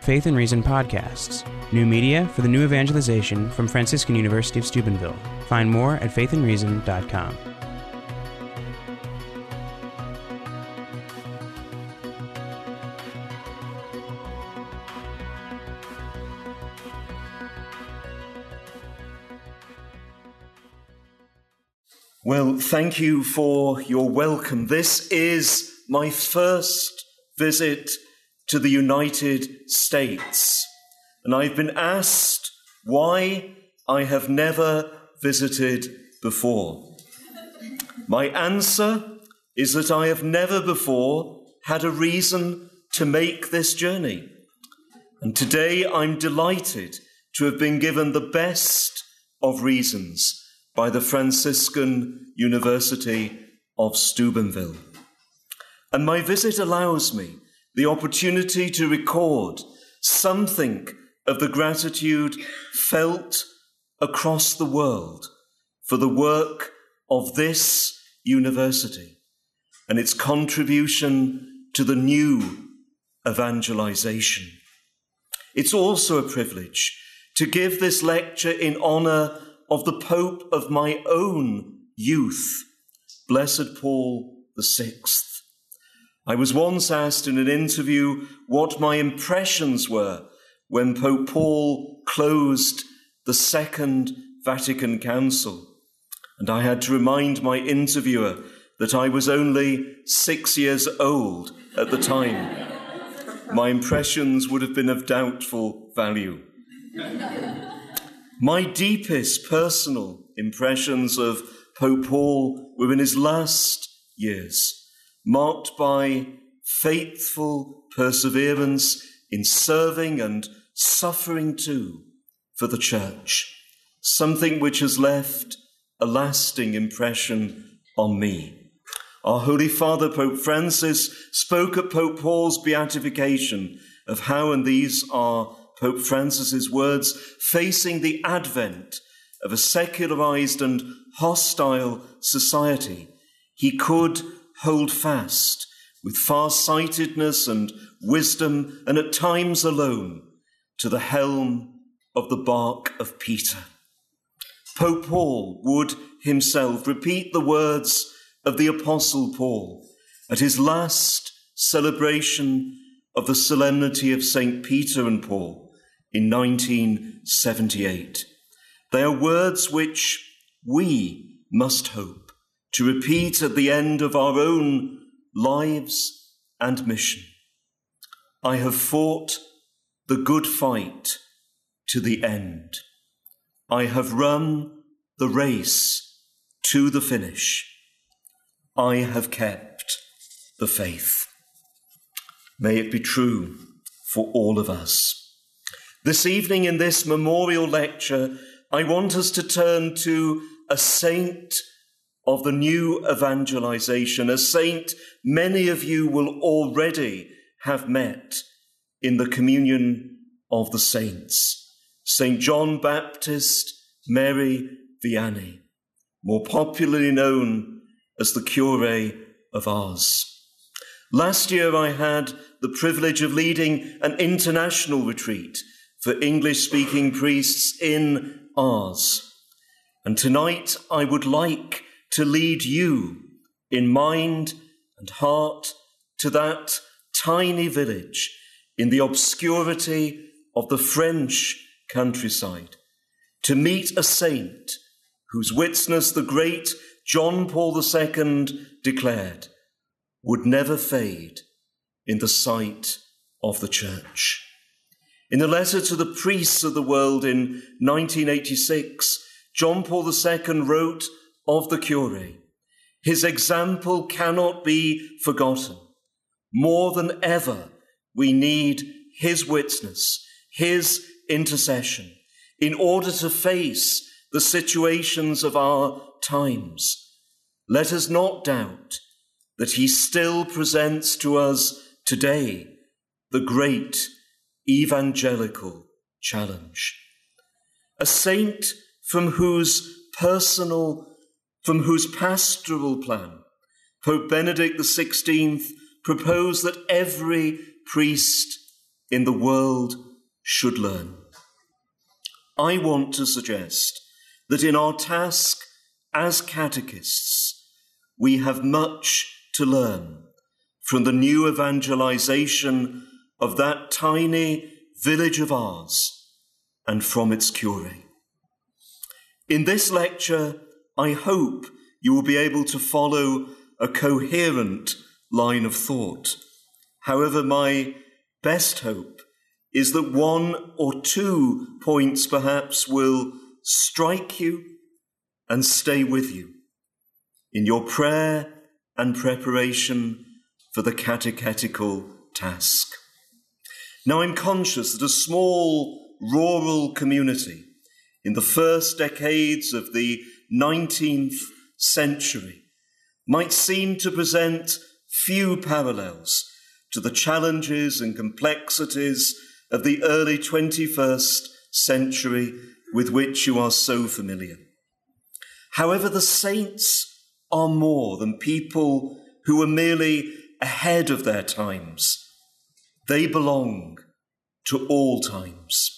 Faith and Reason podcasts, new media for the new evangelization from Franciscan University of Steubenville. Find more at faithandreason.com. Well, thank you for your welcome. This is my first visit to the United States, and I've been asked why I have never visited before. My answer is that I have never before had a reason to make this journey. And today I'm delighted to have been given the best of reasons by the Franciscan University of Steubenville. And my visit allows me the opportunity to record something of the gratitude felt across the world for the work of this university and its contribution to the new evangelization. It's also a privilege to give this lecture in honor of the Pope of my own youth, Blessed Paul VI. I was once asked in an interview what my impressions were when Pope Paul closed the Second Vatican Council. And I had to remind my interviewer that I was only six years old at the time. My impressions would have been of doubtful value. My deepest personal impressions of Pope Paul were in his last years, marked by faithful perseverance in serving and suffering too for the church, something which has left a lasting impression on me. Our Holy Father, Pope Francis, spoke at Pope Paul's beatification of how, and these are Pope Francis's words, facing the advent of a secularized and hostile society, he could hold fast with far-sightedness and wisdom, and at times alone, to the helm of the bark of Peter. Pope Paul would himself repeat the words of the Apostle Paul at his last celebration of the solemnity of St. Peter and Paul in 1978. They are words which we must hope to repeat at the end of our own lives and mission. I have fought the good fight to the end. I have run the race to the finish. I have kept the faith. May it be true for all of us. This evening, in this memorial lecture, I want us to turn to a saint of the new evangelization, a saint many of you will already have met in the communion of the saints. St. John Baptist Mary Vianney, more popularly known as the Cure of Ars. Last year, I had the privilege of leading an international retreat for English speaking priests in Ars. And tonight I would like to lead you in mind and heart to that tiny village in the obscurity of the French countryside to meet a saint whose witness the great John Paul II declared would never fade in the sight of the church. In a letter to the priests of the world in 1986, John Paul II wrote of the cure His example cannot be forgotten. More than ever, we need his witness, his intercession, in order to face the situations of our times. Let us not doubt that he still presents to us today the great evangelical challenge. A saint from whose personal, from whose pastoral plan Pope Benedict XVI proposed that every priest in the world should learn. I want to suggest that in our task as catechists, we have much to learn from the new evangelization of that tiny village of Ars and from its cure. In this lecture, I hope you will be able to follow a coherent line of thought. However, my best hope is that one or two points perhaps will strike you and stay with you in your prayer and preparation for the catechetical task. Now, I'm conscious that a small rural community in the first decades of the 19th century might seem to present few parallels to the challenges and complexities of the early 21st century with which you are so familiar. However, the saints are more than people who are merely ahead of their times. They belong to all times.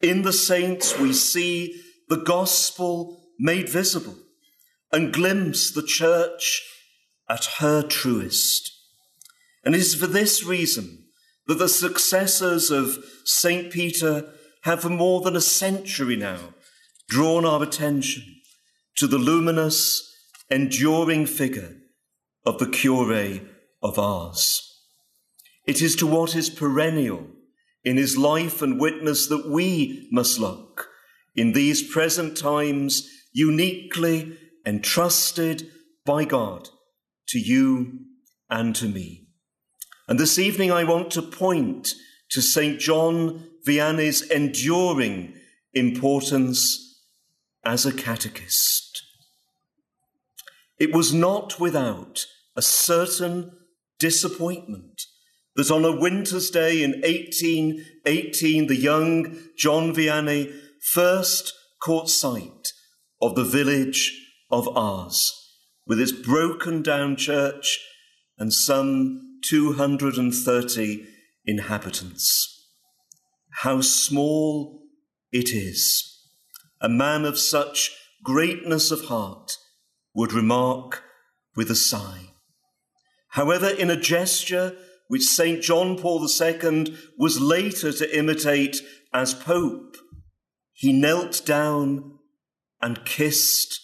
In the saints, we see the gospel made visible and glimpse the church at her truest. And it is for this reason that the successors of St. Peter have for more than a century now drawn our attention to the luminous, enduring figure of the cure of Ars. It is to what is perennial in his life and witness that we must look in these present times, uniquely entrusted by God to you and to me. And this evening I want to point to St. John Vianney's enduring importance as a catechist. It was not without a certain disappointment that on a winter's day in 1818, the young John Vianney first caught sight of the village of Ars, with its broken down church and some 230 inhabitants. How small it is. A man of such greatness of heart would remark with a sigh. However, in a gesture which St. John Paul II was later to imitate as Pope, he knelt down and kissed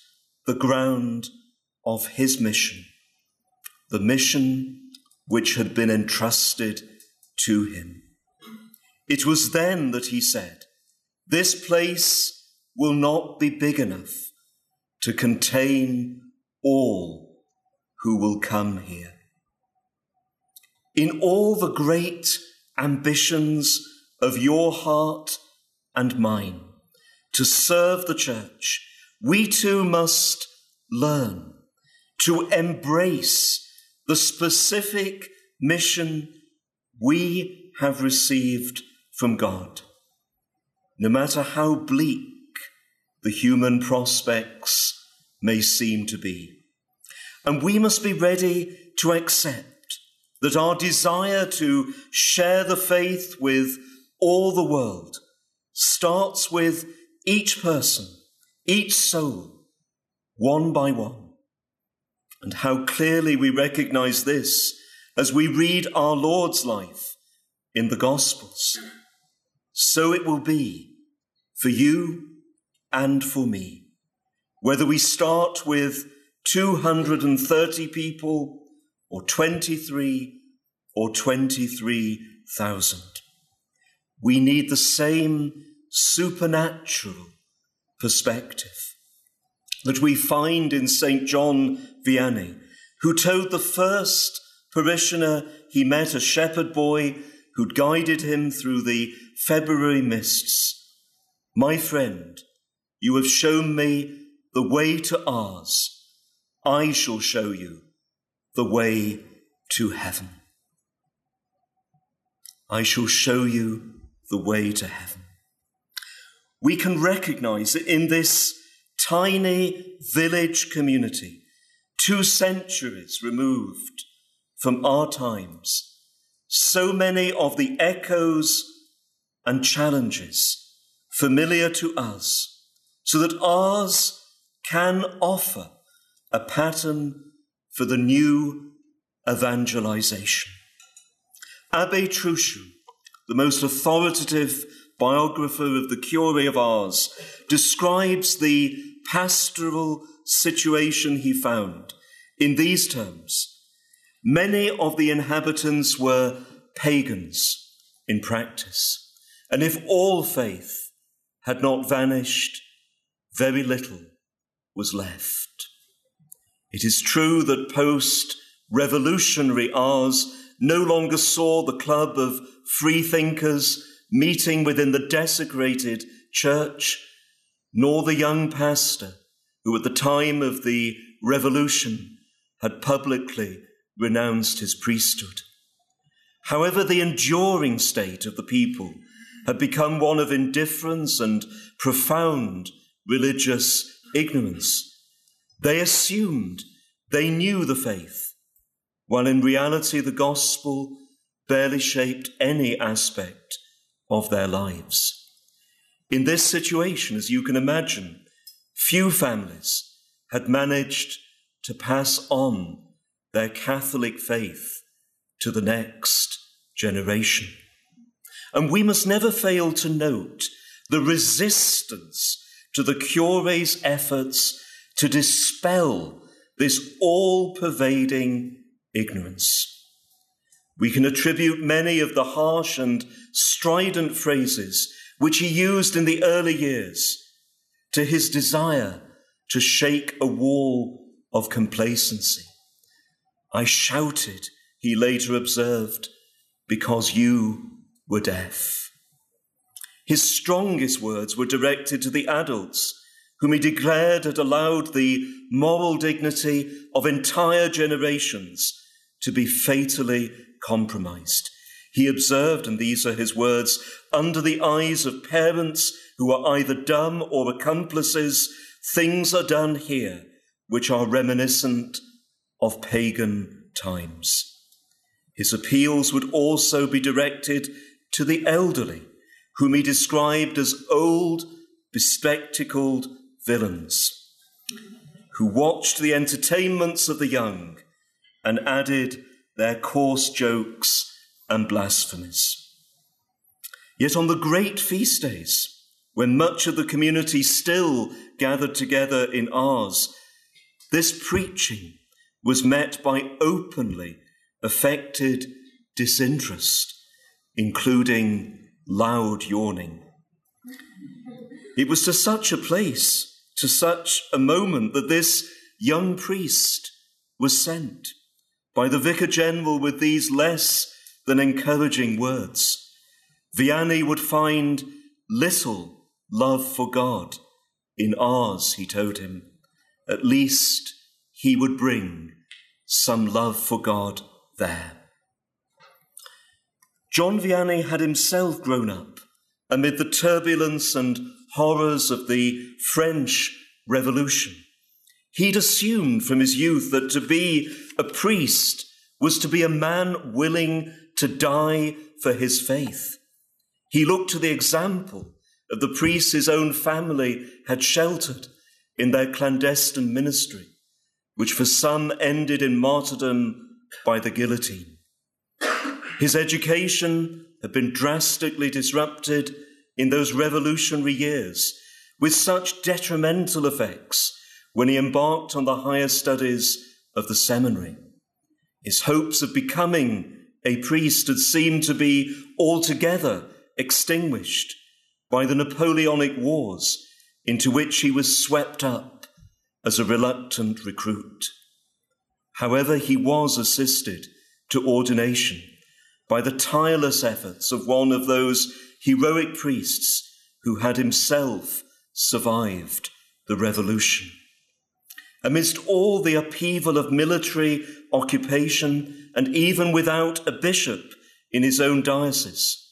the ground of his mission, the mission which had been entrusted to him. It was then that he said, This place will not be big enough to contain all who will come here. In all the great ambitions of your heart and mine to serve the church, we too must learn to embrace the specific mission we have received from God, no matter how bleak the human prospects may seem to be. And we must be ready to accept that our desire to share the faith with all the world starts with each person, each soul, one by one. And how clearly we recognize this as we read our Lord's life in the Gospels so it will be for you and for me. Whether we start with 230 people or 23 or 23,000, we need the same supernatural perspective that we find in St. John Vianney, who told the first parishioner he met, a shepherd boy who'd guided him through the February mists. My friend, you have shown me the way to Ars. I shall show you the way to heaven. I shall show you the way to heaven. We can recognize that in this tiny village community, two centuries removed from our times, so many of the echoes and challenges familiar to us, so that Ars can offer a pattern for the new evangelization. Abbe Trochu, the most authoritative biographer of the Cure of Ars, describes the pastoral situation he found in these terms. Many of the inhabitants were pagans in practice, and if all faith had not vanished, very little was left. It is true that post revolutionary Ars no longer saw the club of freethinkers meeting within the desecrated church, nor the young pastor who, at the time of the revolution, had publicly renounced his priesthood. However, the enduring state of the people had become one of indifference and profound religious ignorance. They assumed they knew the faith, while in reality the gospel barely shaped any aspect of their lives. In this situation, as you can imagine, few families had managed to pass on their Catholic faith to the next generation. And we must never fail to note the resistance to the cure's efforts to dispel this all pervading ignorance. We can attribute many of the harsh and strident phrases which he used in the early years to his desire to shake a wall of complacency. I shouted, he later observed, because you were deaf. His strongest words were directed to the adults, whom he declared had allowed the moral dignity of entire generations to be fatally compromised. He observed, and these are his words, under the eyes of parents who are either dumb or accomplices, things are done here which are reminiscent of pagan times. His appeals would also be directed to the elderly, whom he described as old, bespectacled villains, who watched the entertainments of the young and added their coarse jokes and blasphemies. Yet on the great feast days, when much of the community still gathered together in Ars, this preaching was met by openly affected disinterest, including loud yawning. It was to such a place, to such a moment, that this young priest was sent by the Vicar General with these less than encouraging words. Vianney would find little love for God in Ars, he told him at least he would bring some love for God there. John Vianney had himself grown up amid the turbulence and horrors of the French Revolution. He'd assumed from his youth that to be a priest was to be a man willing to die for his faith. He looked to the example of the priests his own family had sheltered in their clandestine ministry, which for some ended in martyrdom by the guillotine. His education had been drastically disrupted in those revolutionary years, with such detrimental effects when he embarked on the higher studies of the seminary. His hopes of becoming a priest had seemed to be altogether extinguished by the Napoleonic Wars into which he was swept up as a reluctant recruit. However, he was assisted to ordination by the tireless efforts of one of those heroic priests who had himself survived the revolution. Amidst all the upheaval of military occupation, and even without a bishop in his own diocese,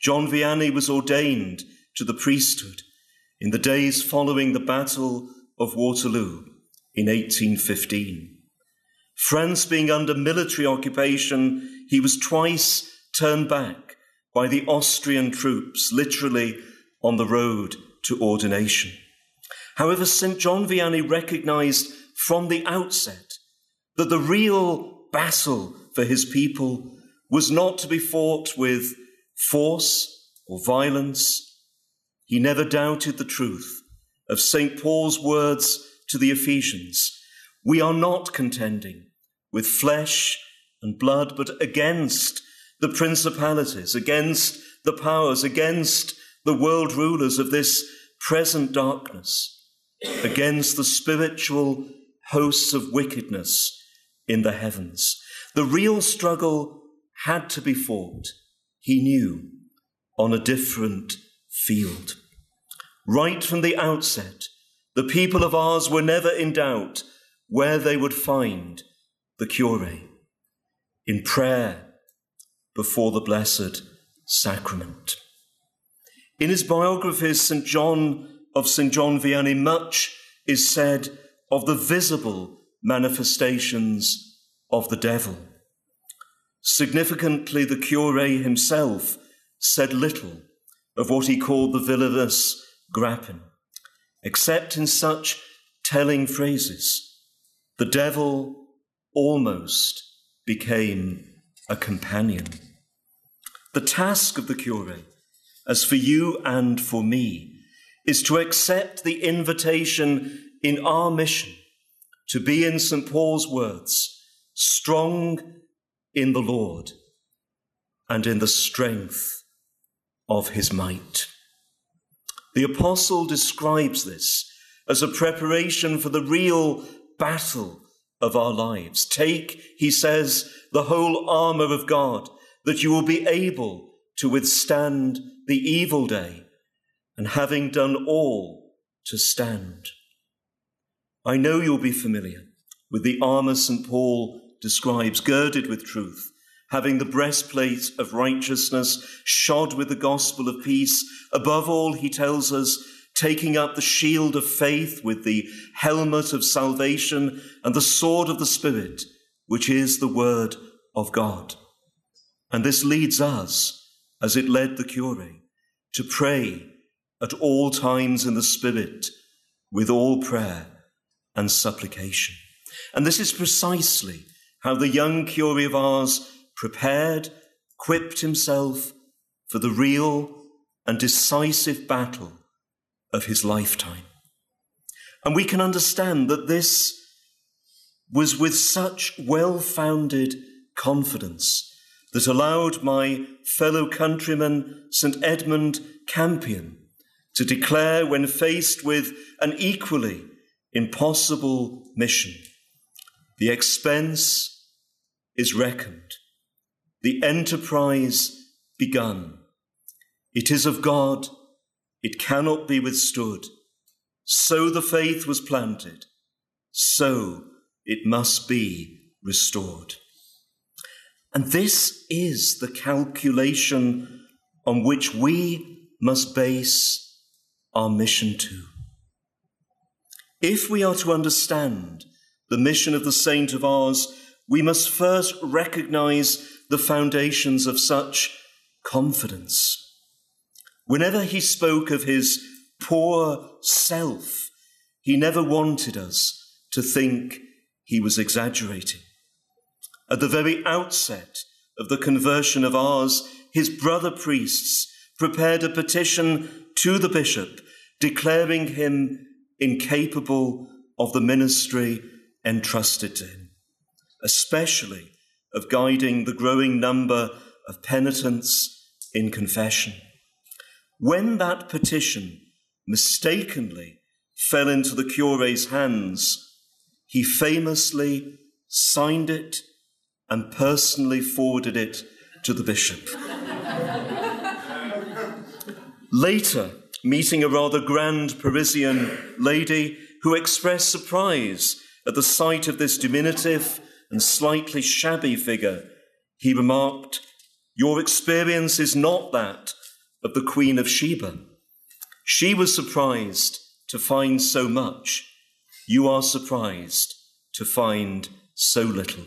John Vianney was ordained to the priesthood in the days following the Battle of Waterloo in 1815. France being under military occupation, he was twice turned back by the Austrian troops, literally on the road to ordination. However, St. John Vianney recognized from the outset that the real battle for his people was not to be fought with force or violence. He never doubted the truth of St. Paul's words to the Ephesians. We are not contending with flesh and blood, but against the principalities, against the powers, against the world rulers of this present darkness, against the spiritual hosts of wickedness in the heavens. The real struggle had to be fought, he knew, on a different field. Right from the outset, the people of Ars were never in doubt where they would find the cure in prayer before the Blessed Sacrament. In his biographies, St. John of St. John Vianney, much is said of the visible manifestations of the devil. Significantly, the cure himself said little of what he called the villainous grappin, except in such telling phrases. The devil almost became a companion. The task of the cure, as for you and for me, is to accept the invitation in our mission to be, in St. Paul's words, strong in the Lord and in the strength of his might. The apostle describes this as a preparation for the real battle of our lives. Take, he says, the whole armor of God, that you will be able to withstand the evil day, and having done all, to stand. I know you'll be familiar with the armor St. Paul describes, girded with truth, having the breastplate of righteousness, shod with the gospel of peace. Above all, he tells us, taking up the shield of faith with the helmet of salvation and the sword of the Spirit, which is the word of God. And this leads us, as it led the cure, to pray at all times in the Spirit with all prayer and supplication. And this is precisely how the young cure of Ars prepared, equipped himself for the real and decisive battle of his lifetime. And we can understand that this was with such well founded confidence that allowed my fellow countryman, St. Edmund Campion, to declare when faced with an equally impossible mission the expense is reckoned, the enterprise begun. It is of God, it cannot be withstood. So the faith was planted, so it must be restored. And this is the calculation on which we must base our mission too. If we are to understand the mission of the saint of Ars, we must first recognize the foundations of such confidence. Whenever he spoke of his poor self, he never wanted us to think he was exaggerating. At the very outset of the conversion of Ars, his brother priests prepared a petition to the bishop declaring him incapable of the ministry entrusted to him, especially of guiding the growing number of penitents in confession. When that petition mistakenly fell into the cure's hands, he famously signed it and personally forwarded it to the bishop. Later, meeting a rather grand Parisian lady who expressed surprise at the sight of this diminutive and slightly shabby figure, he remarked, Your experience is not that of the Queen of Sheba. She was surprised to find so much. You are surprised to find so little.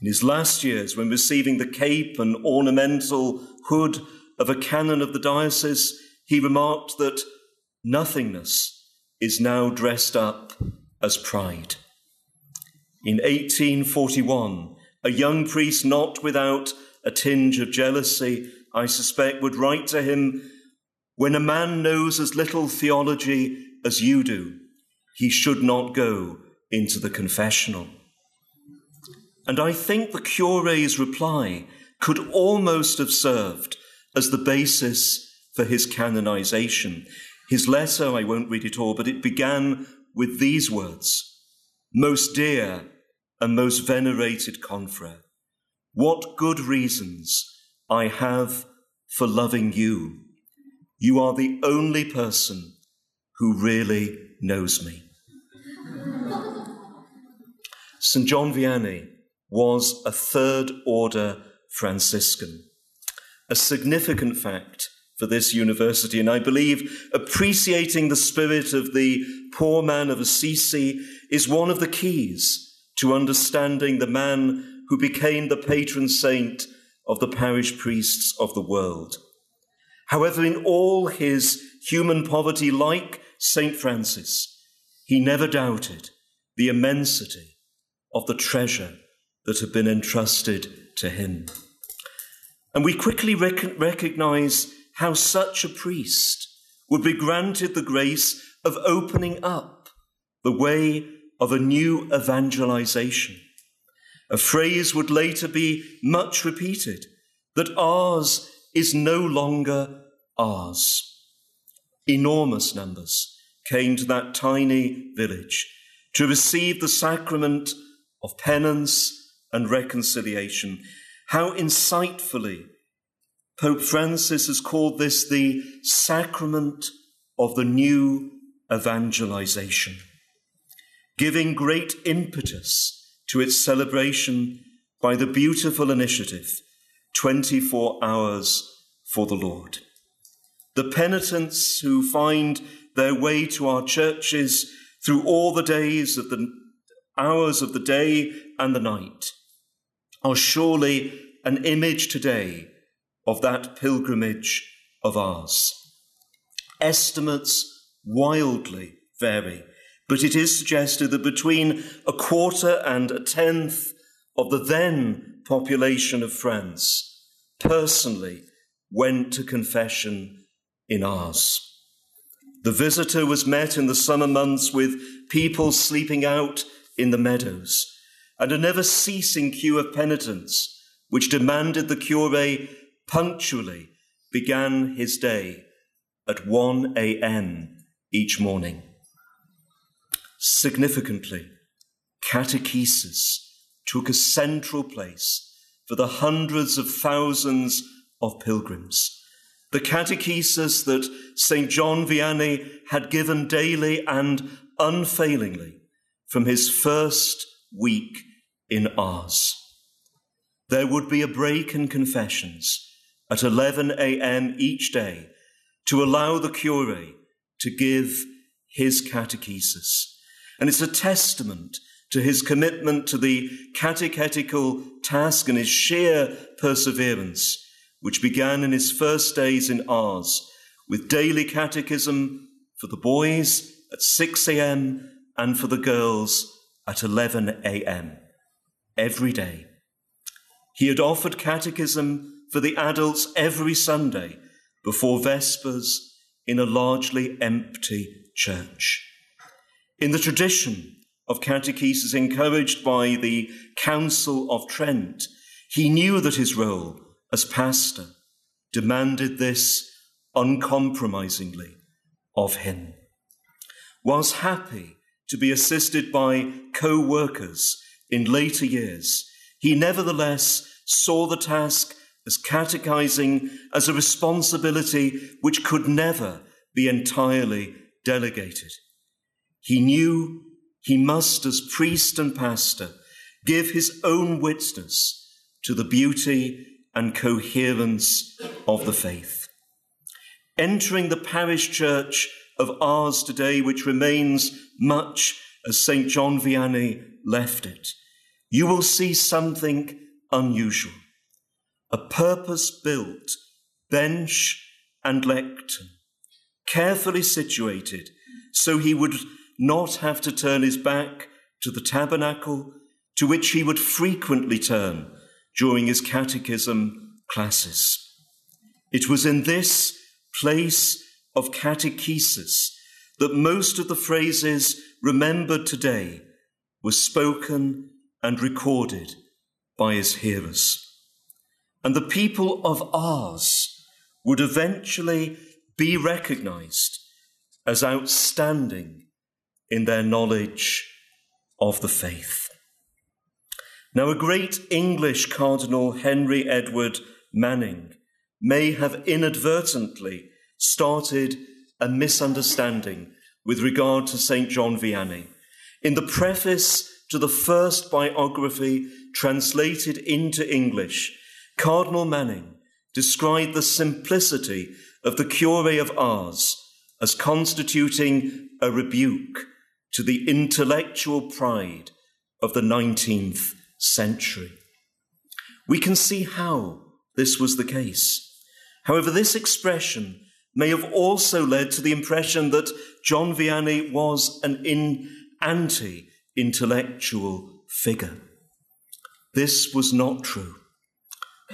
In his last years, when receiving the cape and ornamental hood of a canon of the diocese, he remarked that nothingness is now dressed up as pride. In 1841, a young priest not without a tinge of jealousy, I suspect, would write to him When a man knows as little theology as you do, he should not go into the confessional. And I think the cure's reply could almost have served as the basis for his canonization. His letter, I won't read it all, but it began with these words Most dear and most venerated confrere, what good reasons I have for loving you. You are the only person who really knows me. St. John Vianney was a third order Franciscan, a significant fact for this university, and I believe appreciating the spirit of the poor man of Assisi is one of the keys to understanding the man who became the patron saint of the parish priests of the world. However, in all his human poverty, like St. Francis, he never doubted the immensity of the treasure that had been entrusted to him. And we quickly rec- recognize how such a priest would be granted the grace of opening up the way of a new evangelization. A phrase would later be much repeated that Ars is no longer Ars. Enormous numbers came to that tiny village to receive the sacrament of penance and reconciliation. How insightfully Pope Francis has called this the sacrament of the new evangelization, giving great impetus to its celebration by the beautiful initiative 24 hours for the Lord. The penitents who find their way to our churches through all the days of the hours of the day and the night are surely an image today of that pilgrimage of Ars. Estimates wildly vary, but it is suggested that between a quarter and a tenth of the then population of France personally went to confession in Ars. The visitor was met in the summer months with people sleeping out in the meadows and a never ceasing queue of penitents which demanded the cure punctually began his day at 1 a.m. each morning. Significantly, catechesis took a central place for the hundreds of thousands of pilgrims. The catechesis that St. John Vianney had given daily and unfailingly from his first week in Ars. There would be a break in confessions at 11 a.m. each day to allow the cure to give his catechesis. And it's a testament to his commitment to the catechetical task and his sheer perseverance, which began in his first days in Ars with daily catechism for the boys at 6 a.m. and for the girls at 11 a.m. every day. He had offered catechism for the adults every Sunday before Vespers in a largely empty church. In the tradition of catechesis encouraged by the Council of Trent, he knew that his role as pastor demanded this uncompromisingly of him. Whilst happy to be assisted by co workers in later years, he nevertheless saw the task as catechizing as a responsibility which could never be entirely delegated. He knew he must, as priest and pastor, give his own witness to the beauty and coherence of the faith. Entering the parish church of Ars today, which remains much as St. John Vianney left it, you will see something unusual. A purpose built bench and lectern, carefully situated so he would not have to turn his back to the tabernacle to which he would frequently turn during his catechism classes. It was in this place of catechesis that most of the phrases remembered today were spoken and recorded by his hearers. And the people of Ars would eventually be recognized as outstanding in their knowledge of the faith. Now, a great English Cardinal, Henry Edward Manning, may have inadvertently started a misunderstanding with regard to St. John Vianney. In the preface to the first biography translated into English, Cardinal Manning described the simplicity of the Cure of Ars as constituting a rebuke to the intellectual pride of the 19th century. We can see how this was the case. However, this expression may have also led to the impression that John Vianney was an in, anti intellectual figure. This was not true.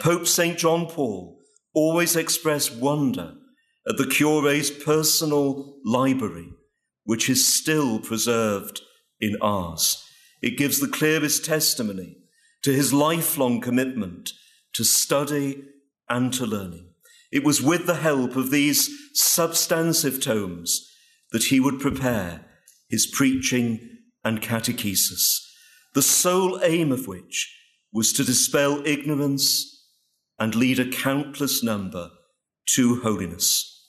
Pope St. John Paul always expressed wonder at the cure's personal library, which is still preserved in Ars. It gives the clearest testimony to his lifelong commitment to study and to learning. It was with the help of these substantive tomes that he would prepare his preaching and catechesis, the sole aim of which was to dispel ignorance and lead a countless number to holiness.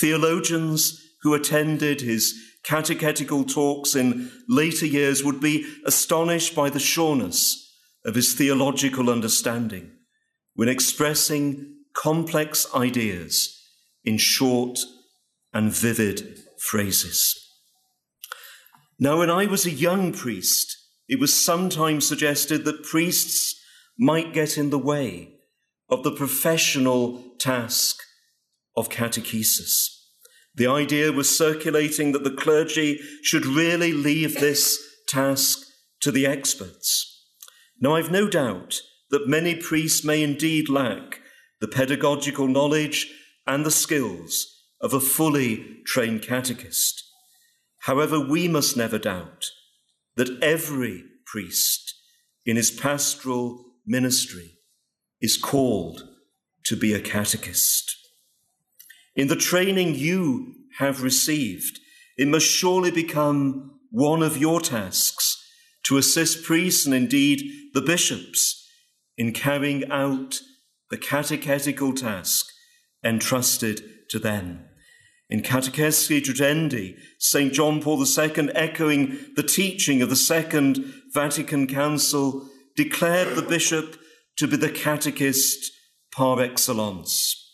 Theologians who attended his catechetical talks in later years would be astonished by the sureness of his theological understanding when expressing complex ideas in short and vivid phrases. Now, when I was a young priest, it was sometimes suggested that priests might get in the way of the professional task of catechesis. The idea was circulating that the clergy should really leave this task to the experts. Now, I've no doubt that many priests may indeed lack the pedagogical knowledge and the skills of a fully trained catechist. However, we must never doubt that every priest in his pastoral ministry is called to be a catechist. In the training you have received, it must surely become one of your tasks to assist priests and indeed the bishops in carrying out the catechetical task entrusted to them. In Catechesi Tradendae, St. John Paul II, echoing the teaching of the Second Vatican Council, declared the bishop to be the catechist par excellence.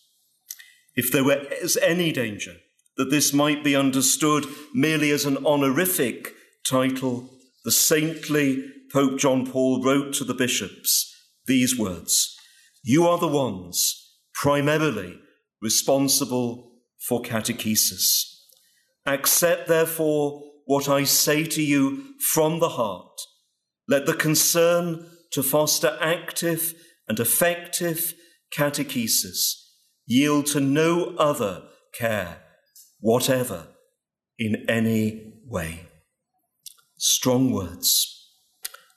If there was any danger that this might be understood merely as an honorific title, the saintly Pope John Paul wrote to the bishops these words You are the ones primarily responsible for catechesis. Accept, therefore, what I say to you from the heart. Let the concern to foster active and effective catechesis yield to no other care whatever in any way. Strong words.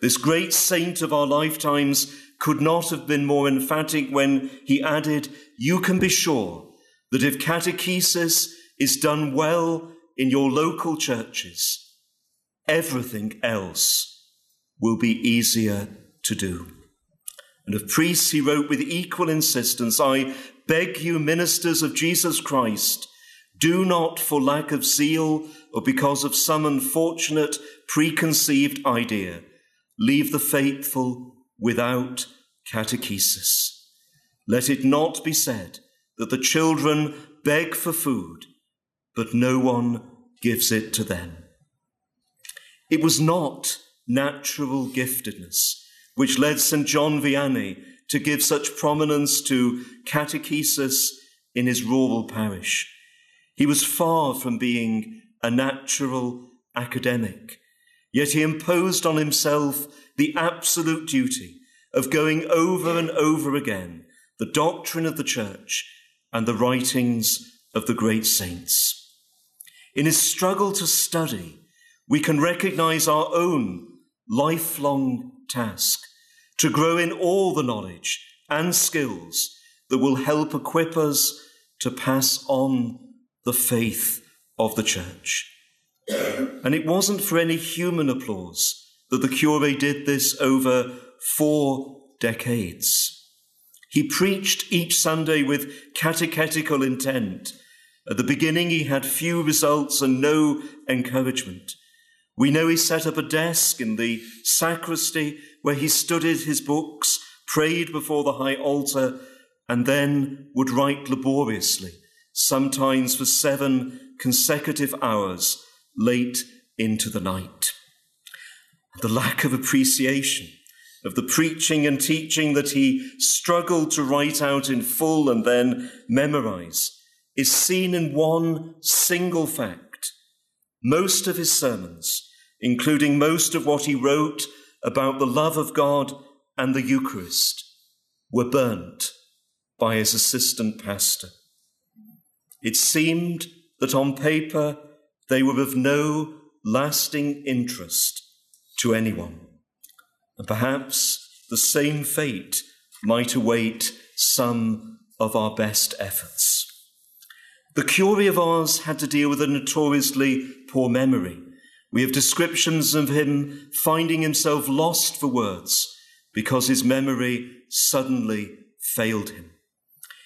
This great saint of our lifetimes could not have been more emphatic when he added, You can be sure that if catechesis is done well in your local churches, everything else will be easier to do. And of priests, he wrote with equal insistence I beg you, ministers of Jesus Christ, do not, for lack of zeal or because of some unfortunate preconceived idea, leave the faithful without catechesis. Let it not be said that the children beg for food, but no one gives it to them. It was not natural giftedness, which led St. John Vianney to give such prominence to catechesis in his rural parish. He was far from being a natural academic, yet he imposed on himself the absolute duty of going over and over again the doctrine of the church and the writings of the great saints. In his struggle to study, we can recognize our own lifelong task to grow in all the knowledge and skills that will help equip us to pass on the faith of the church. And it wasn't for any human applause that the cure did this over four decades. He preached each Sunday with catechetical intent. At the beginning, he had few results and no encouragement. We know he set up a desk in the sacristy where he studied his books, prayed before the high altar, and then would write laboriously, sometimes for seven consecutive hours, late into the night. The lack of appreciation of the preaching and teaching that he struggled to write out in full and then memorize is seen in one single fact. Most of his sermons, including most of what he wrote about the love of God and the Eucharist, were burnt by his assistant pastor. It seemed that on paper they were of no lasting interest to anyone. And perhaps the same fate might await some of our best efforts. The Curé of Ars had to deal with a notoriously poor memory. We have descriptions of him finding himself lost for words because his memory suddenly failed him.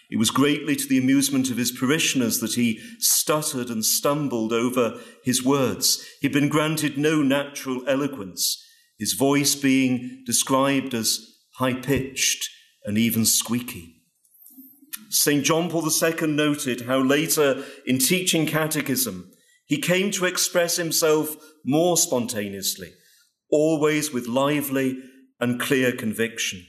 It was greatly to the amusement of his parishioners that he stuttered and stumbled over his words. He'd been granted no natural eloquence, his voice being described as high pitched and even squeaky. St. John Paul II noted how later in teaching catechism, he came to express himself more spontaneously, always with lively and clear conviction.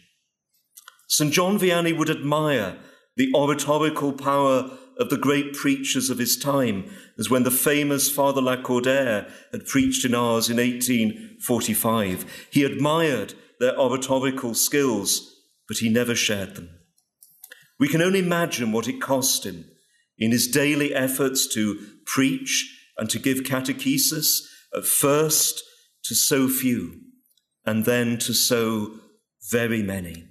St. John Vianney would admire the oratorical power of the great preachers of his time, as when the famous Father Lacordaire had preached in Ars in 1845. He admired their oratorical skills, but he never shared them. We can only imagine what it cost him in his daily efforts to preach and to give catechesis, at first to so few, and then to so very many.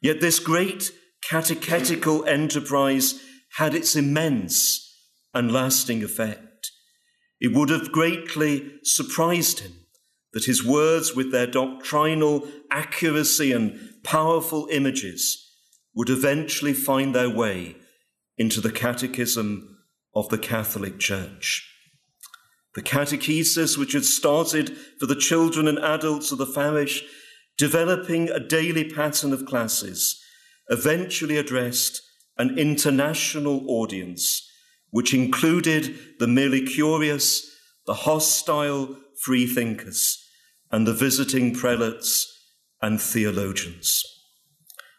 Yet this great catechetical enterprise had its immense and lasting effect. It would have greatly surprised him that his words, with their doctrinal accuracy and powerful images, would eventually find their way into the catechism of the Catholic Church. The catechesis, which had started for the children and adults of the parish, developing a daily pattern of classes eventually addressed an international audience, which included the merely curious, the hostile free thinkers, and the visiting prelates and theologians.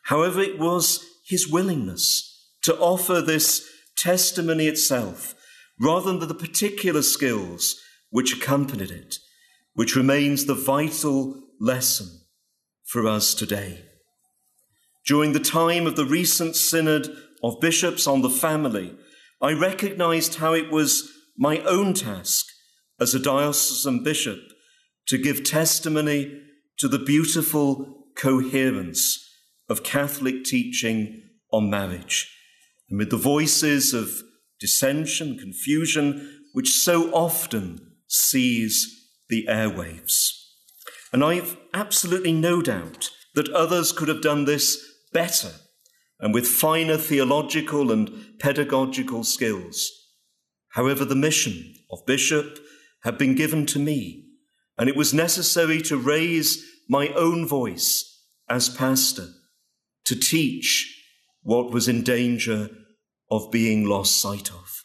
However, it was his willingness to offer this testimony itself rather than the particular skills which accompanied it, which remains the vital lesson for us today. During the time of the recent Synod of Bishops on the Family, I recognized how it was my own task as a diocesan bishop to give testimony to the beautiful coherence of Catholic teaching on marriage, amid the voices of dissension, confusion, which so often seize the airwaves. And I've absolutely no doubt that others could have done this better and with finer theological and pedagogical skills. However, the mission of bishop had been given to me, and it was necessary to raise my own voice as pastor to teach what was in danger of being lost sight of.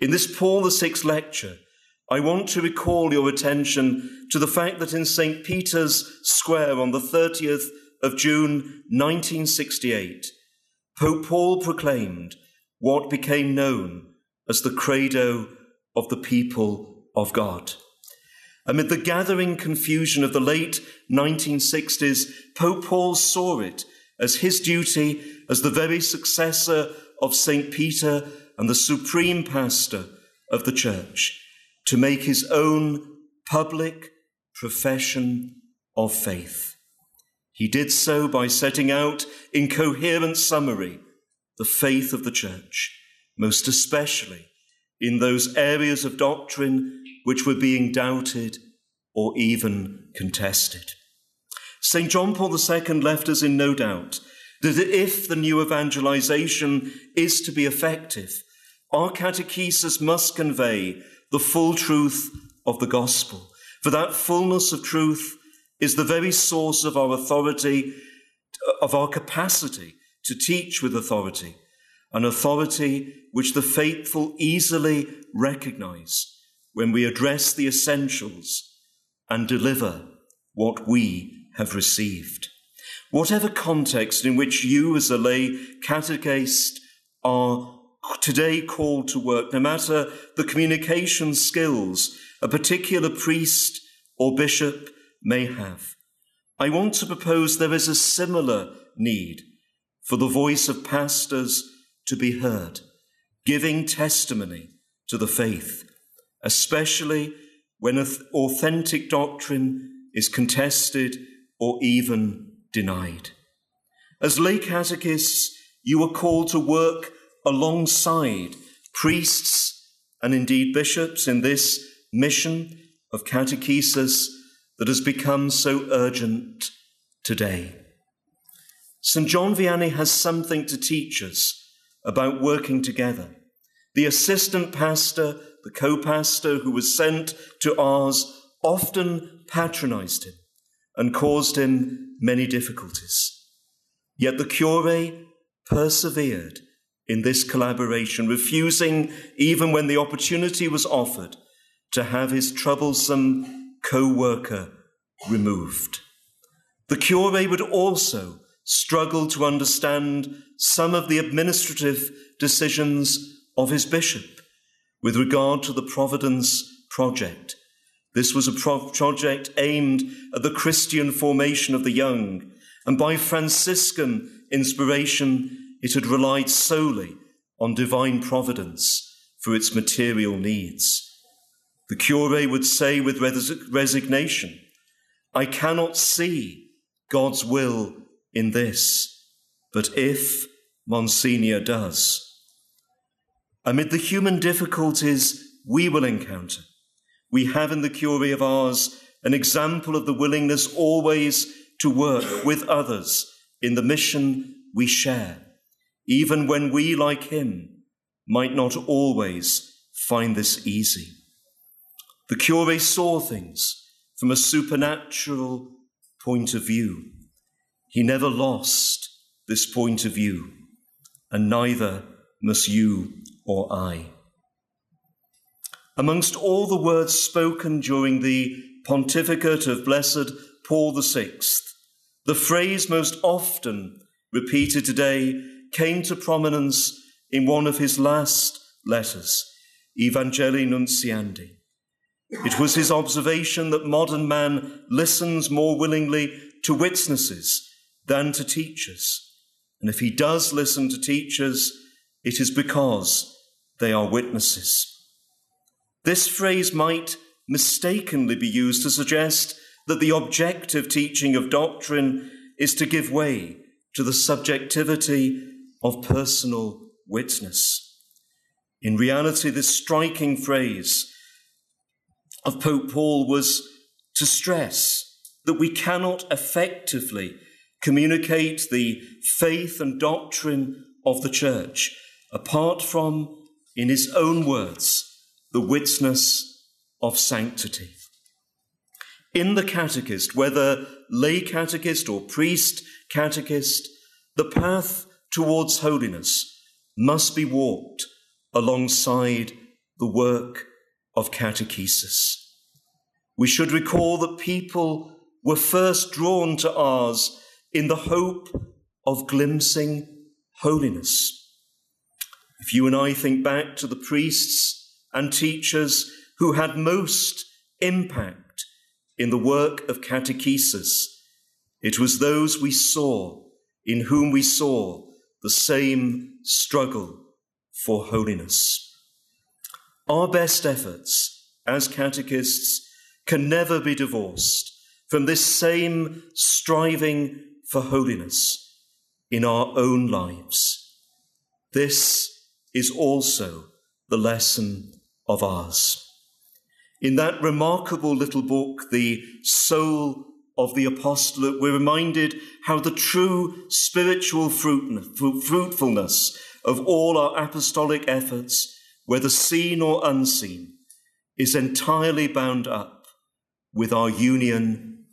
In this Paul VI lecture, I want to recall your attention to the fact that in St. Peter's Square on the 30th of June 1968, Pope Paul proclaimed what became known as the credo of the people of God. Amid the gathering confusion of the late 1960s, Pope Paul saw it as his duty as the very successor of St. Peter and the supreme pastor of the church to make his own public profession of faith. He did so by setting out in coherent summary the faith of the church, most especially in those areas of doctrine which were being doubted or even contested. St. John Paul II left us in no doubt that if the new evangelization is to be effective, our catechesis must convey the full truth of the gospel. For that fullness of truth is the very source of our authority, of our capacity to teach with authority, an authority which the faithful easily recognize when we address the essentials and deliver what we have received. Whatever context in which you as a lay catechist are today called to work, no matter the communication skills a particular priest or bishop may have. I want to propose there is a similar need for the voice of pastors to be heard, giving testimony to the faith, especially when authentic doctrine is contested or even denied. As lay catechists, you are called to work alongside priests and indeed bishops in this mission of catechesis that has become so urgent today. St. John Vianney has something to teach us about working together. The assistant pastor, the co pastor who was sent to Ars, often patronized him and caused him many difficulties. Yet the cure persevered in this collaboration, refusing, even when the opportunity was offered, to have his troublesome co worker removed. The cure would also struggle to understand some of the administrative decisions of his bishop with regard to the Providence Project. This was a pro- project aimed at the Christian formation of the young, and by Franciscan inspiration, it had relied solely on divine providence for its material needs. The cure would say with res- resignation, I cannot see God's will in this, but if Monsignor does. Amid the human difficulties we will encounter, we have in the cure of Ars an example of the willingness always to work with others in the mission we share even when we, like him, might not always find this easy. The cure saw things from a supernatural point of view. He never lost this point of view, and neither must you or I. Amongst all the words spoken during the pontificate of Blessed Paul VI, the phrase most often repeated today came to prominence in one of his last letters, Evangelii Nuntiandi. It was his observation that modern man listens more willingly to witnesses than to teachers. And if he does listen to teachers, it is because they are witnesses. This phrase might mistakenly be used to suggest that the objective teaching of doctrine is to give way to the subjectivity of personal witness. In reality, this striking phrase of Pope Paul was to stress that we cannot effectively communicate the faith and doctrine of the church apart from, in his own words, the witness of sanctity. In the catechist, whether lay catechist or priest catechist, the path towards holiness must be walked alongside the work of catechesis. We should recall that people were first drawn to Ars in the hope of glimpsing holiness. If you and I think back to the priests and teachers who had most impact in the work of catechesis, it was those we saw, in whom we saw the same struggle for holiness. Our best efforts as catechists can never be divorced from this same striving for holiness in our own lives. This is also the lesson of Ars. In that remarkable little book, The Soul of the Apostolate, we're reminded how the true spiritual fruitfulness of all our apostolic efforts, whether seen or unseen, is entirely bound up with our union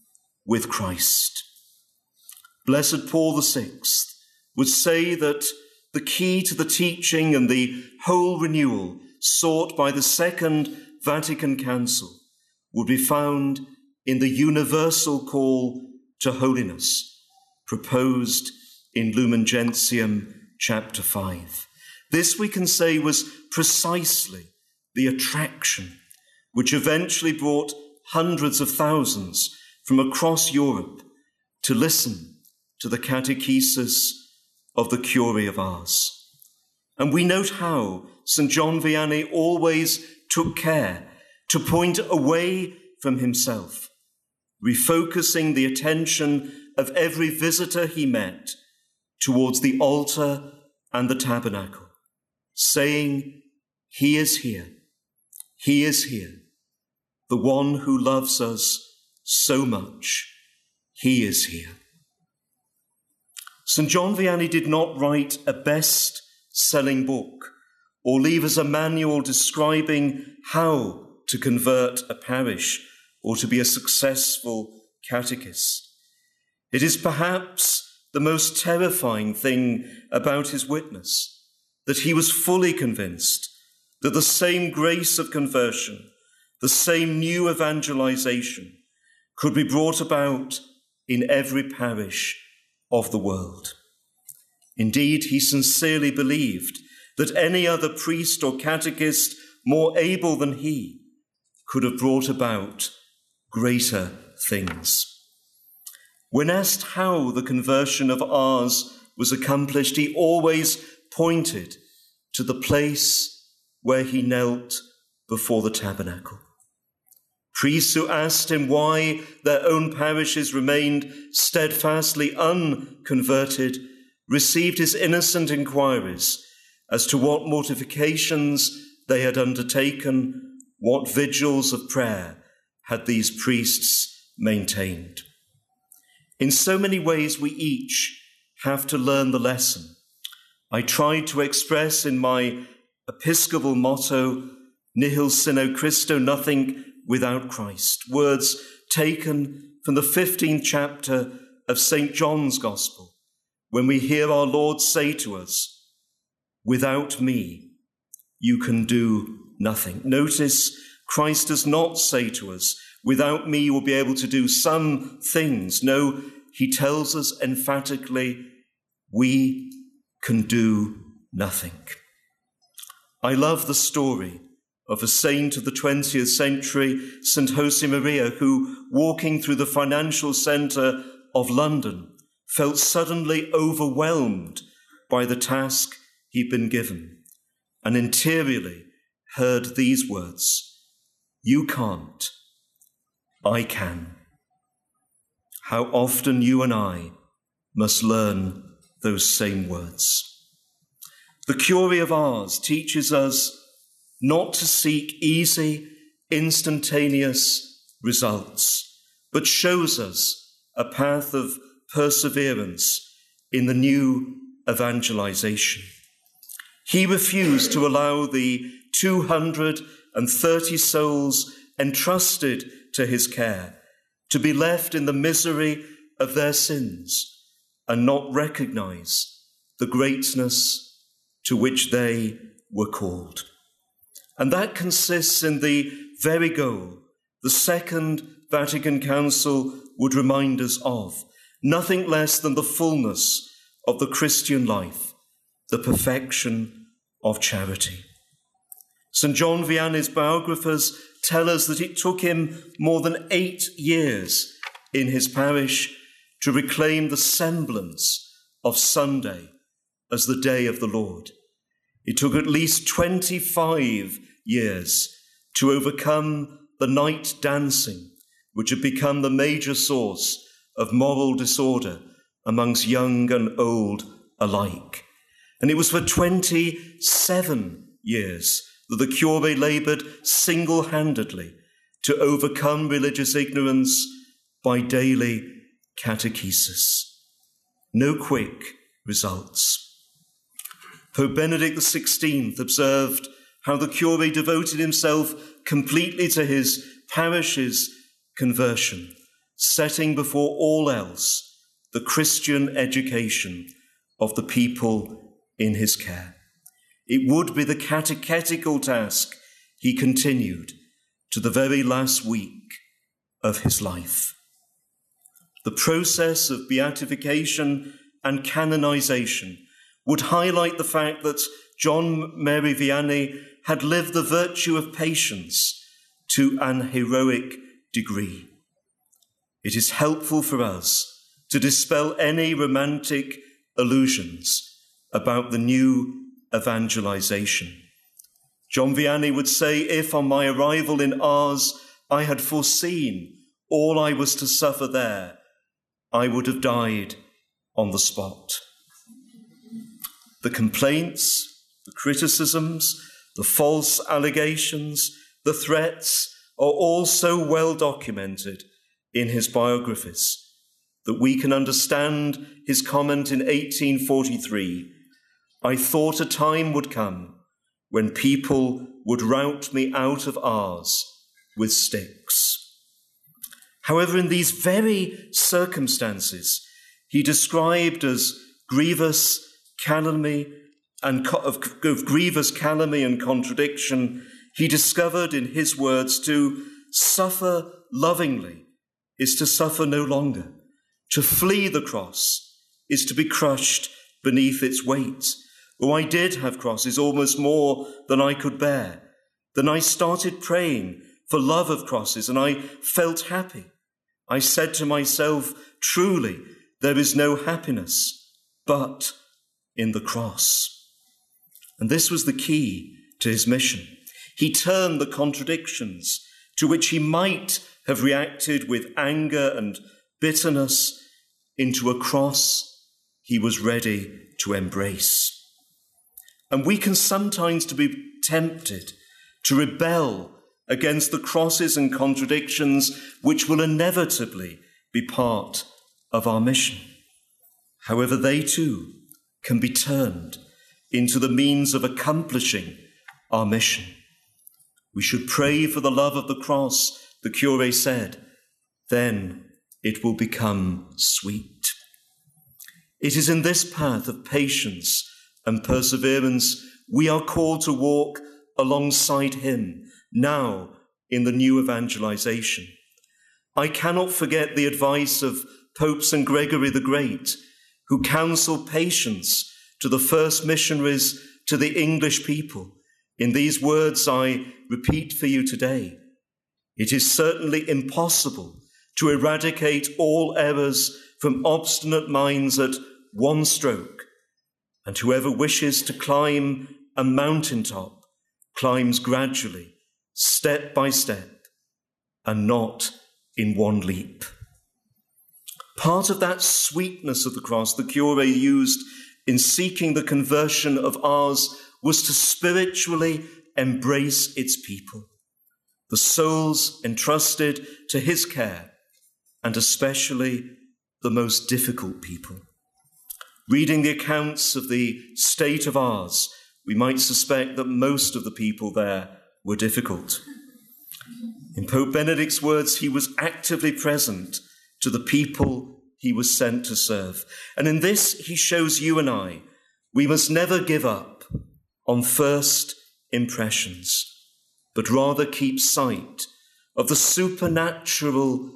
with Christ. Blessed Paul VI would say that the key to the teaching and the whole renewal sought by the Second Vatican Council would be found in the universal call to holiness proposed in Lumen Gentium chapter 5. This, we can say, was precisely the attraction which eventually brought hundreds of thousands from across Europe to listen to the catechesis of the Curé of Ars. And we note how St. John Vianney always took care to point away from himself, refocusing the attention of every visitor he met towards the altar and the tabernacle, saying, He is here, He is here the one who loves us so much, he is here. St. John Vianney did not write a best selling book or leave us a manual describing how to convert a parish or to be a successful catechist. It is perhaps the most terrifying thing about his witness that he was fully convinced that the same grace of conversion the same new evangelization could be brought about in every parish of the world. Indeed, he sincerely believed that any other priest or catechist more able than he could have brought about greater things. When asked how the conversion of Ars was accomplished, he always pointed to the place where he knelt before the tabernacle. Priests who asked him why their own parishes remained steadfastly unconverted received his innocent inquiries as to what mortifications they had undertaken, what vigils of prayer had these priests maintained. In so many ways, we each have to learn the lesson. I tried to express in my episcopal motto, Nihil sine Christo, nothing without Christ. Words taken from the 15th chapter of St. John's Gospel, when we hear our Lord say to us, Without me, you can do nothing. Notice Christ does not say to us, Without me, you will be able to do some things. No, he tells us emphatically, We can do nothing. I love the story of a saint of the 20th century, St. Josemaria, who, walking through the financial centre of London, felt suddenly overwhelmed by the task he'd been given, and interiorly heard these words You can't, I can. How often you and I must learn those same words. The Curé of Ars teaches us not to seek easy, instantaneous results, but shows us a path of perseverance in the new evangelization. He refused to allow the 230 souls entrusted to his care to be left in the misery of their sins and not recognize the greatness to which they were called. And that consists in the very goal the Second Vatican Council would remind us of nothing less than the fullness of the Christian life, the perfection of charity. St. John Vianney's biographers tell us that it took him more than eight years in his parish to reclaim the semblance of Sunday as the day of the Lord. It took at least 25 years to overcome the night dancing, which had become the major source of moral disorder amongst young and old alike. And it was for 27 years that the cure laboured single handedly to overcome religious ignorance by daily catechesis. No quick results. Pope Benedict XVI observed how the cure devoted himself completely to his parish's conversion, setting before all else the Christian education of the people in his care. It would be the catechetical task, he continued, to the very last week of his life. The process of beatification and canonization would highlight the fact that John Mary Vianney had lived the virtue of patience to an heroic degree. It is helpful for us to dispel any romantic illusions about the new evangelization. John Vianney would say, If on my arrival in Ars I had foreseen all I was to suffer there, I would have died on the spot. The complaints, the criticisms, the false allegations, the threats are all so well documented in his biographies that we can understand his comment in 1843 I thought a time would come when people would rout me out of Ars with sticks. However, in these very circumstances, he described as grievous calumny and of, of grievous calumny and contradiction, he discovered in his words to suffer lovingly is to suffer no longer. To flee the cross is to be crushed beneath its weight. Oh, I did have crosses, almost more than I could bear. Then I started praying for love of crosses, and I felt happy. I said to myself, truly, there is no happiness but in the cross. And this was the key to his mission. He turned the contradictions to which he might have reacted with anger and bitterness into a cross he was ready to embrace. And we can sometimes to be tempted to rebel against the crosses and contradictions which will inevitably be part of our mission. However, they too can be turned into the means of accomplishing our mission. We should pray for the love of the cross, the cure said, then it will become sweet. It is in this path of patience and perseverance we are called to walk alongside him now in the new evangelization. I cannot forget the advice of Pope St. Gregory the Great, who counseled patience to the first missionaries to the English people. In these words I repeat for you today. It is certainly impossible to eradicate all errors from obstinate minds at one stroke, and whoever wishes to climb a mountaintop climbs gradually, step by step, and not in one leap. Part of that sweetness of the cross the cure used in seeking the conversion of Ars was to spiritually embrace its people, the souls entrusted to his care, and especially the most difficult people. Reading the accounts of the state of Ars, we might suspect that most of the people there were difficult. In Pope Benedict's words, he was actively present to the people he was sent to serve. And in this, he shows you and I we must never give up on first impressions. but rather keep sight of the supernatural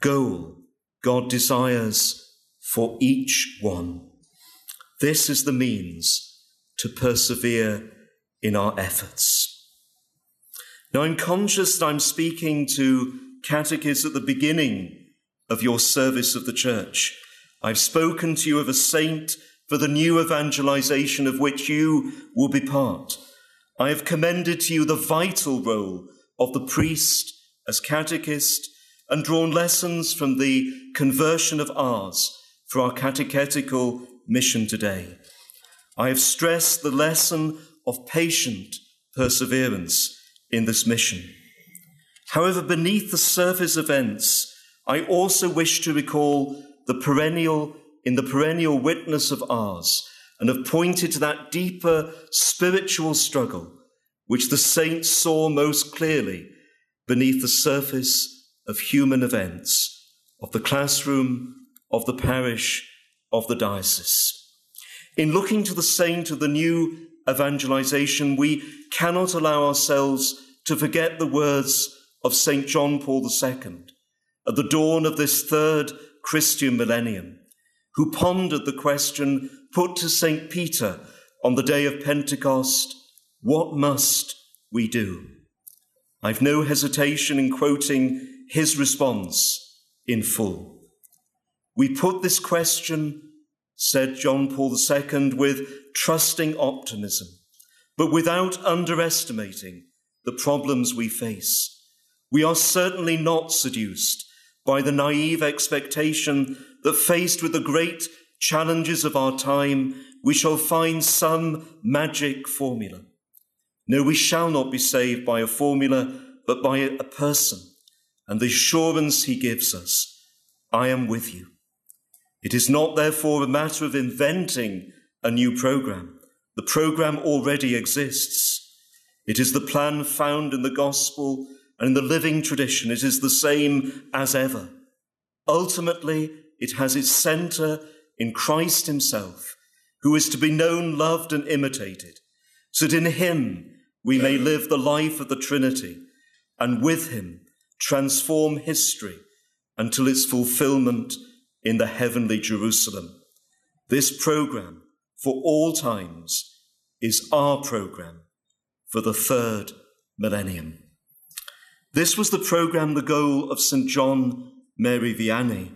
goal God desires for each one. This is the means to persevere in our efforts. Now, I'm conscious that I'm speaking to catechists at the beginning of your service of the church. I've spoken to you of a saint for the new evangelization of which you will be part. I have commended to you the vital role of the priest as catechist and drawn lessons from the conversion of Ars for our catechetical mission today. I have stressed the lesson of patient perseverance in this mission. However, beneath the surface events, I also wish to recall the perennial, in the perennial witness of Ars, and have pointed to that deeper spiritual struggle which the saints saw most clearly beneath the surface of human events, of the classroom, of the parish, of the diocese. In looking to the saint of the new evangelization, we cannot allow ourselves to forget the words of St. John Paul II at the dawn of this third Christian millennium, who pondered the question put to St. Peter on the day of Pentecost What must we do? I've no hesitation in quoting his response in full. We put this question, said John Paul II, with trusting optimism, but without underestimating the problems we face. We are certainly not seduced by the naive expectation that faced with the great challenges of our time, we shall find some magic formula. No, we shall not be saved by a formula, but by a person and the assurance he gives us I am with you. It is not, therefore, a matter of inventing a new program. The program already exists. It is the plan found in the gospel and in the living tradition. It is the same as ever. Ultimately, it has its center in Christ himself, who is to be known, loved, and imitated, so that in him we may live the life of the Trinity and with him transform history until its fulfillment in the heavenly Jerusalem. This program for all times is our program for the third millennium. This was the program, the goal of St. John Mary Vianney,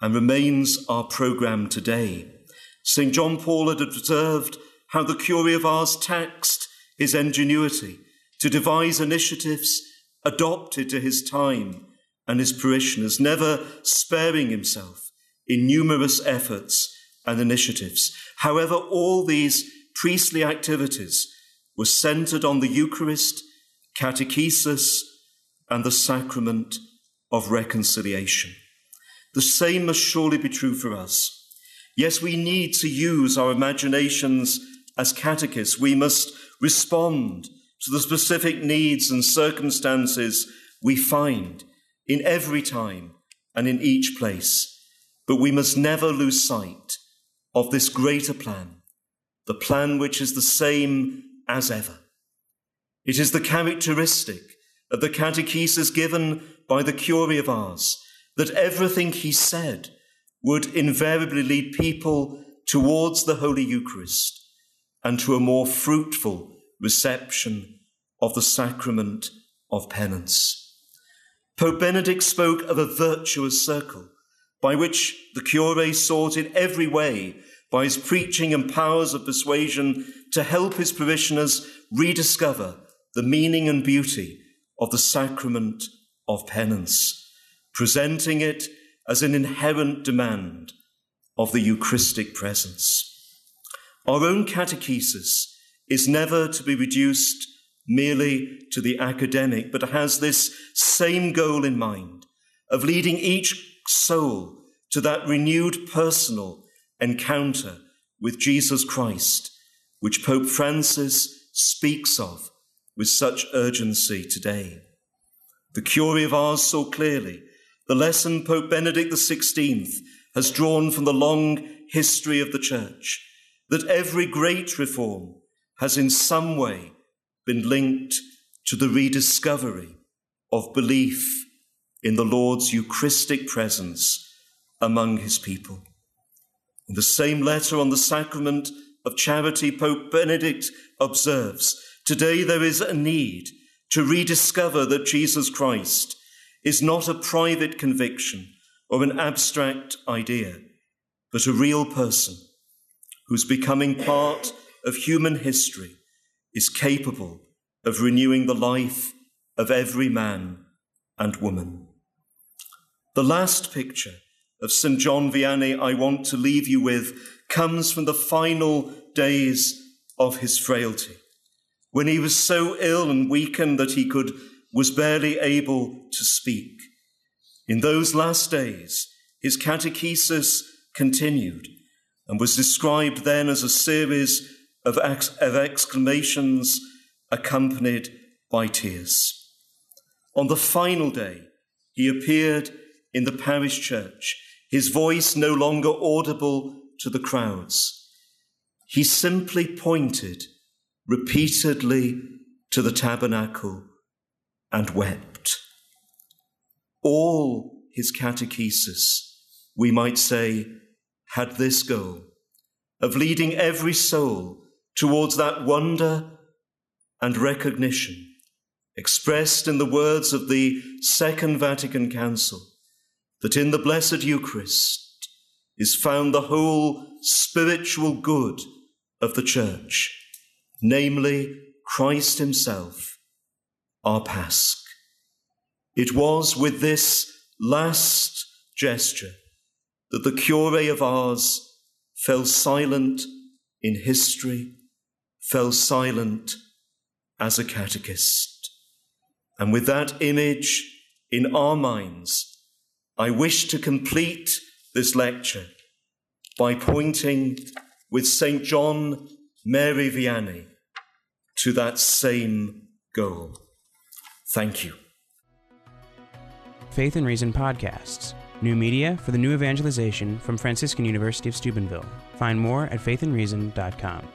and remains our program today. St. John Paul had observed how the Curé of Ars taxed his ingenuity to devise initiatives adopted to his time and his parishioners, never sparing himself in numerous efforts and initiatives. However, all these priestly activities were centered on the Eucharist, catechesis, and the sacrament of reconciliation. The same must surely be true for us. Yes, we need to use our imaginations as catechists. We must respond to the specific needs and circumstances we find in every time and in each place. But we must never lose sight of this greater plan, the plan which is the same as ever. It is the characteristic of the catechesis given by the Curé of Ars that everything he said would invariably lead people towards the Holy Eucharist and to a more fruitful reception of the sacrament of penance. Pope Benedict spoke of a virtuous circle by which the cure sought in every way by his preaching and powers of persuasion to help his parishioners rediscover the meaning and beauty of the sacrament of penance, presenting it as an inherent demand of the Eucharistic presence. Our own catechesis is never to be reduced merely to the academic, but has this same goal in mind of leading each soul to that renewed personal encounter with Jesus Christ, which Pope Francis speaks of with such urgency today. The Curé of Ars saw clearly the lesson Pope Benedict XVI has drawn from the long history of the Church that every great reform has in some way been linked to the rediscovery of belief in the Lord's Eucharistic presence among his people. In the same letter on the sacrament of charity, Pope Benedict observes Today there is a need to rediscover that Jesus Christ is not a private conviction or an abstract idea, but a real person whose becoming part of human history is capable of renewing the life of every man and woman. The last picture of St. John Vianney I want to leave you with comes from the final days of his frailty, when he was so ill and weakened that he could, was barely able to speak. In those last days, his catechesis continued and was described then as a series of, ex- of exclamations accompanied by tears. On the final day, he appeared in the parish church, his voice no longer audible to the crowds. He simply pointed repeatedly to the tabernacle and wept. All his catechesis, we might say, had this goal of leading every soul towards that wonder and recognition expressed in the words of the Second Vatican Council that in the Blessed Eucharist is found the whole spiritual good of the Church, namely Christ Himself, our Pasch. It was with this last gesture that the cure of Ars fell silent in history, fell silent as a catechist. And with that image in our minds, I wish to complete this lecture by pointing with St. John Mary Vianney to that same goal. Thank you. Faith and Reason podcasts. New media for the new evangelization from Franciscan University of Steubenville. Find more at faithandreason.com.